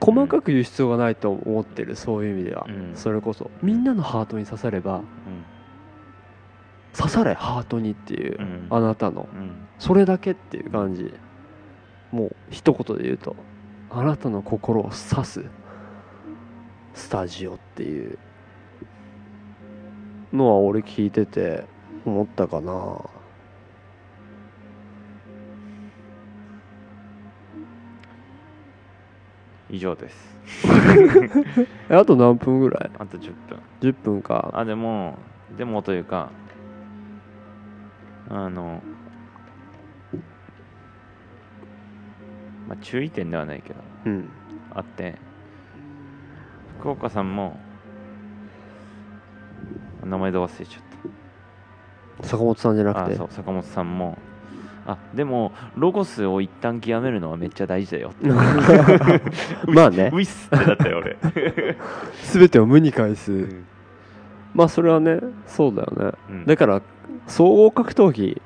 細かく言う必要がないと思ってるそういう意味では、うん。それこそ。みんなのハートに刺されば刺されハートにっていう、うん。あなたの。うん。それだけっていう感じ。もう一言で言うとあなたの心を刺すスタジオっていうのは俺聞いてて思ったかな以上です。えあと何分ぐらい？あと10分 ?10 分か。あでもでもというかあのまあ注意点ではないけどうん。あって福岡さんも名前で忘れちゃっ坂本さんじゃなくて？坂本さんもあでもロゴスを一旦極めるのはめっちゃ大事だよ まあね。ウィスってなったよ俺、全てを無に返す、うん。まあそれはねそうだよね。うん。だから総合格闘技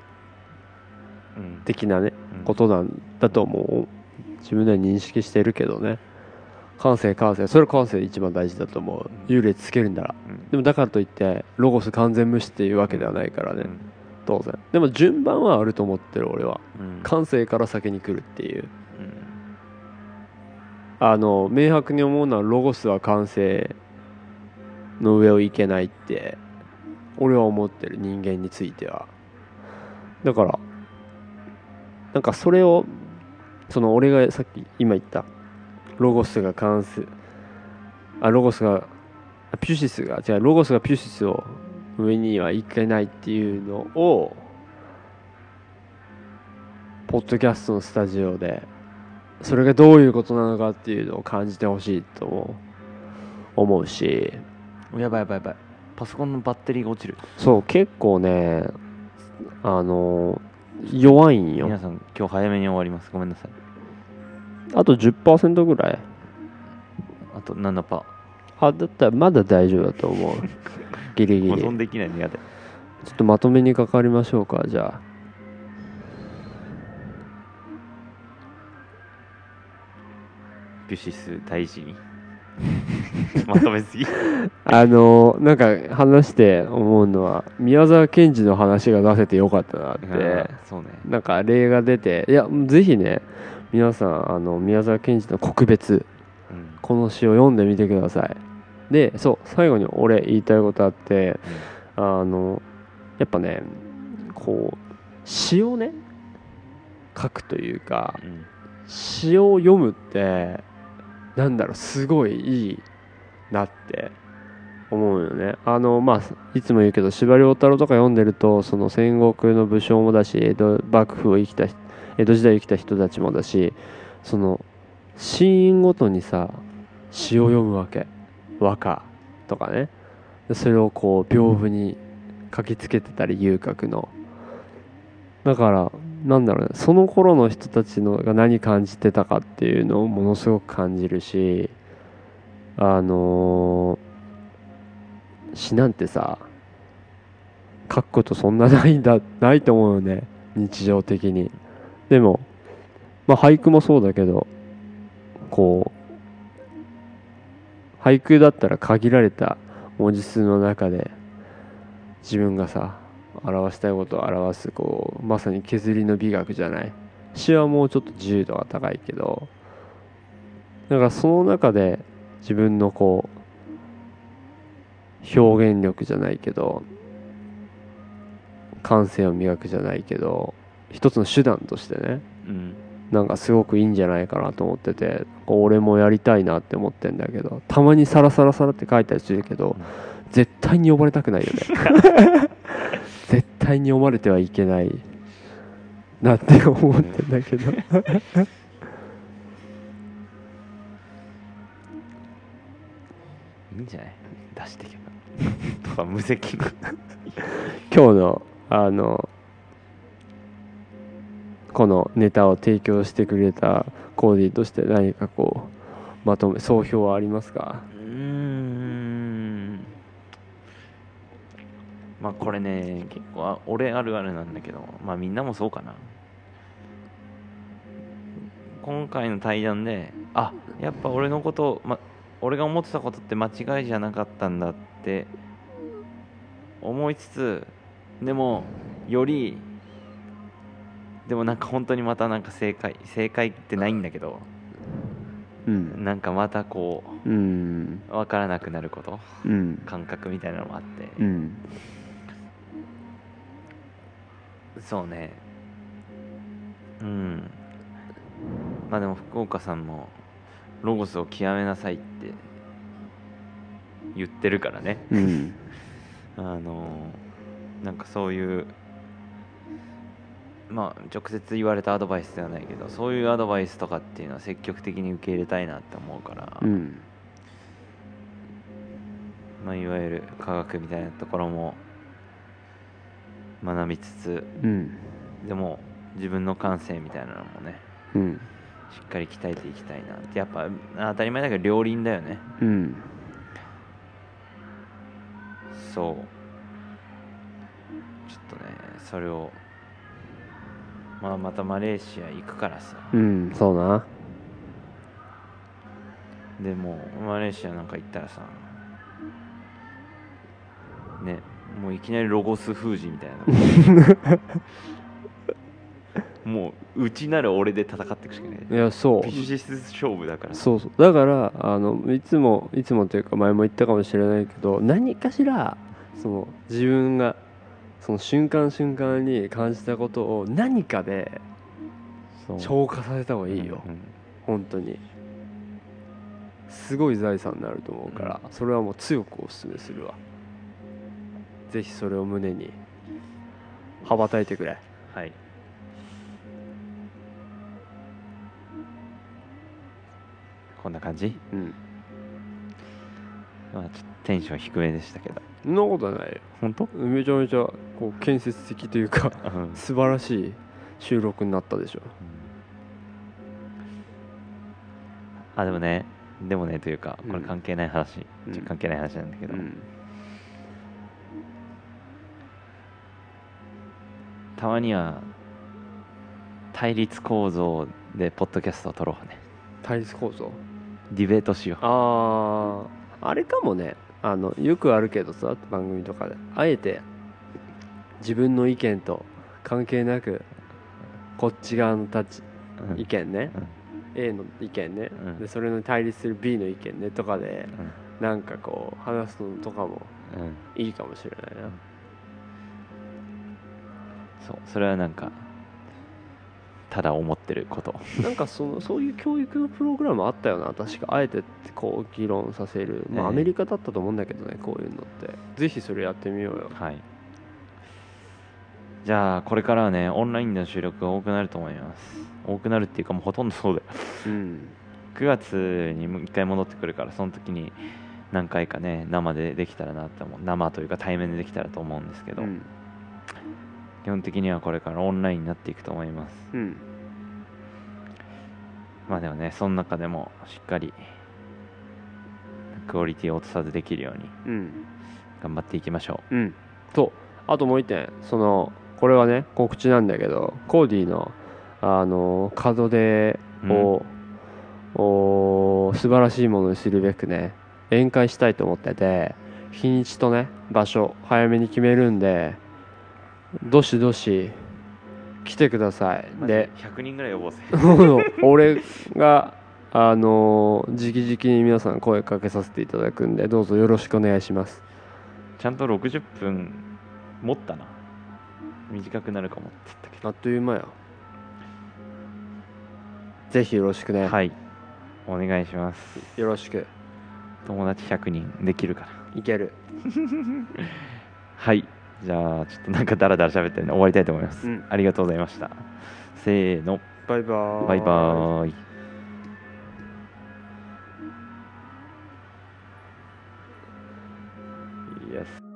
うん。的なねうん。ことなんだと思う。自分では認識してるけどね。感性感性。それは感性一番大事だと思う。優劣つけるんなら。うん。でもだからといってロゴス完全無視っていうわけではないからね、うん当然。でも順番はあると思ってる俺は。うん。感性から先に来るっていう。うん。あの明白に思うのはロゴスは感性の上をいけないって俺は思ってる人間については。だからなんかそれをその俺がさっき今言ったロゴスが関数あロゴスがあピュシスが違うロゴスがピュシスを上にはいけないっていうのをポッドキャストのスタジオでそれがどういうことなのかっていうのを感じてほしいとも思うし。やばいやばいやばい。パソコンのバッテリーが落ちる。そう結構ねあの弱いんよ。皆さん今日早めに終わります。ごめんなさい。あと10%ぐらい。あと7パあだったらまだ大丈夫だと思う ギリギリ。ちょー保存できないの嫌でっとまとめにかかりましょうかじゃあ。ピュシス大事に。まとめすぎ。あのなんか話して思うのは宮沢賢治の話が出せてよかったなって。うんそうね。なんか例が出ていやぜひね皆さんあの宮沢賢治の告別。うん。この詩を読んでみてくださいでそう最後に俺言いたいことあってあのやっぱねこう詩をね書くというかうん詩を読むってなんだろうすごいいいなって思うよね。あのまあいつも言うけど司馬遼太郎とか読んでるとその戦国の武将もだし江戸幕府を生きた人江戸時代を生きた人たちもだしそのシーンごとにさ詩を読むわけ和歌とかね。それをこう屏風に書きつけてたり遊郭の。だからなんだろうね。その頃の人たちのが何感じてたかっていうのをものすごく感じるしあの詩なんてさ書くことそんなないんだ ないと思うよね。日常的に。でもまあ俳句もそうだけどこう俳句だったら限られた文字数の中で自分がさ表したいことを表すこうまさに削りの美学じゃない。詩はもうちょっと自由度が高いけどだからその中で自分のこう表現力じゃないけど感性を磨くじゃないけど一つの手段としてね。うん。なんかすごくいいんじゃないかなと思ってて俺もやりたいなって思ってんだけどたまにサラサラサラって書いたりするけどうん。絶対に呼ばれたくないよね。絶対に読まれてはいけないなって思ってんだけど。いいんじゃない？出してけば。とか無責任。今日のあのこのネタを提供してくれたコーディーとして何かこうまとめ総評はありますか？うん。まあこれね結構俺あるあるなんだけどまあみんなもそうかな。今回の対談であやっぱ俺のこと、ま、俺が思ってたことって間違いじゃなかったんだって思いつつでもよりでもなんか本当にまたなんか正解正解ってないんだけどうん。なんかまたこうん。う分からなくなることうん。感覚みたいなのもあって、うん。そうね。うん。まあでも福岡さんもロゴスを極めなさいって言ってるからね。うん。あのなんかそういうまあ直接言われたアドバイスではないけどそういうアドバイスとかっていうのは積極的に受け入れたいなって思うから、うん。まあ、いわゆる科学みたいなところも学びつつうん。でも自分の感性みたいなのもねうん。しっかり鍛えていきたいなってやっぱ当たり前だけど両輪だよね。うん。そう。ちょっとねそれをまあまたマレーシア行くからさ。うんそうな。でもうマレーシアなんか行ったらさねもういきなりロゴス封じみたいな。もう内なる俺で戦っていくしかない。いやそう。ビジネス勝負だから。さそうそう。だからあのいつもいつもというか前も言ったかもしれないけど何かしらその自分がその瞬間瞬間に感じたことを何かで消化させた方がいいよ、うんうん本当に。すごい財産になると思うから、それはもう強くお勧めするわ。ぜひそれを胸に羽ばたいてくれ。はい。こんな感じ？うん。まあちょっとテンション低めでしたけどそんなことはないよ。本当？めちゃめちゃこう建設的というかうん。素晴らしい収録になったでしょ。あでもねでもねというかこれうん関係ない話、うん。関係ない話なんだけど、うん。たまには対立構造でポッドキャストを撮ろうね。対立構造？ディベートしよう。あああれかもねあのよくあるけどさ番組とかで。あえて自分の意見と関係なくこっち側の立ちうん意見ね、うん。A の意見ね、うん。でそれに対立する B の意見ね。とかでうん。なんかこう話すのとかもうん。いいかもしれないな。そうそれはなんかただ思ってること。なんかそのそういう教育のプログラムあったよな。確かあえてこう議論させる。まあええアメリカだったと思うんだけどねこういうのって。ぜひそれやってみようよ。はい。じゃあこれからはねオンラインでの収録が多くなると思います。多くなるっていうかもうほとんどそうだよ。うん。9月に1回戻ってくるからその時に何回かね生でできたらなって思う。生というか対面でできたらと思うんですけど、うん基本的にはこれからオンラインになっていくと思います。うん。まあでもねその中でもしっかりクオリティを落とさずできるようにうん。頑張っていきましょう。ん。とあともう一点そのこれはね告知なんだけどコーディのあの門出を、お素晴らしいものにするべくね宴会したいと思ってて日にちとね場所早めに決めるんでどしどし来てください。うで100人ぐらい呼ぼうぜ。俺があの直々に皆さん声かけさせていただくんでどうぞよろしくお願いします。ちゃんと60分持ったな。短くなるかもって言ったけあっという間や。ぜひよろしくね、どはい。お願いします。よろしく。友達100人できるから。いける。はいじゃあちょっとなんかダラダラ喋ってる終わりたいと思います、うん。ありがとうございました。せーの。バイバーイ。バイバーイ。Yes